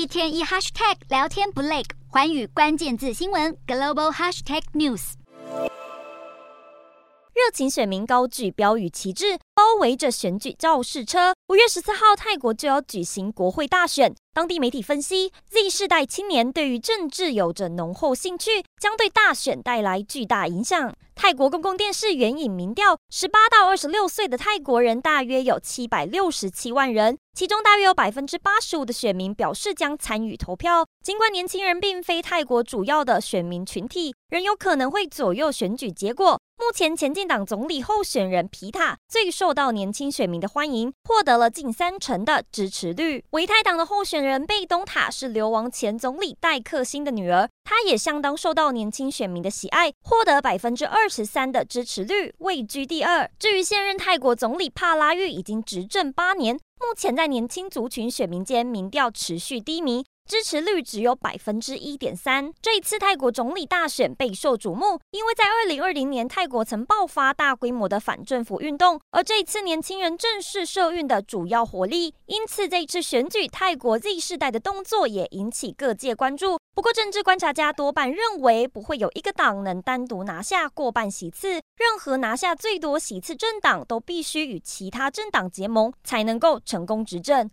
一天一 hashtag 聊天不累，环宇关键字新闻 global hashtag news。热情选民高举标语旗帜，包围着选举造势车。五月十四号，泰国就要举行国会大选。当地媒体分析，Z 世代青年对于政治有着浓厚兴趣，将对大选带来巨大影响。泰国公共电视援引民调，十八到二十六岁的泰国人大约有七百六十七万人，其中大约有百分之八十五的选民表示将参与投票。尽管年轻人并非泰国主要的选民群体，仍有可能会左右选举结果。目前，前进党总理候选人皮塔最受受到年轻选民的欢迎，获得了近三成的支持率。维泰党的候选人贝东塔是流亡前总理戴克辛的女儿，她也相当受到年轻选民的喜爱，获得百分之二十三的支持率，位居第二。至于现任泰国总理帕拉育，已经执政八年，目前在年轻族群选民间民调持续低迷。支持率只有百分之一点三。这一次泰国总理大选备受瞩目，因为在二零二零年泰国曾爆发大规模的反政府运动，而这一次年轻人正是社运的主要火力，因此这一次选举泰国 Z 世代的动作也引起各界关注。不过，政治观察家多半认为不会有一个党能单独拿下过半席次，任何拿下最多席次政党都必须与其他政党结盟才能够成功执政。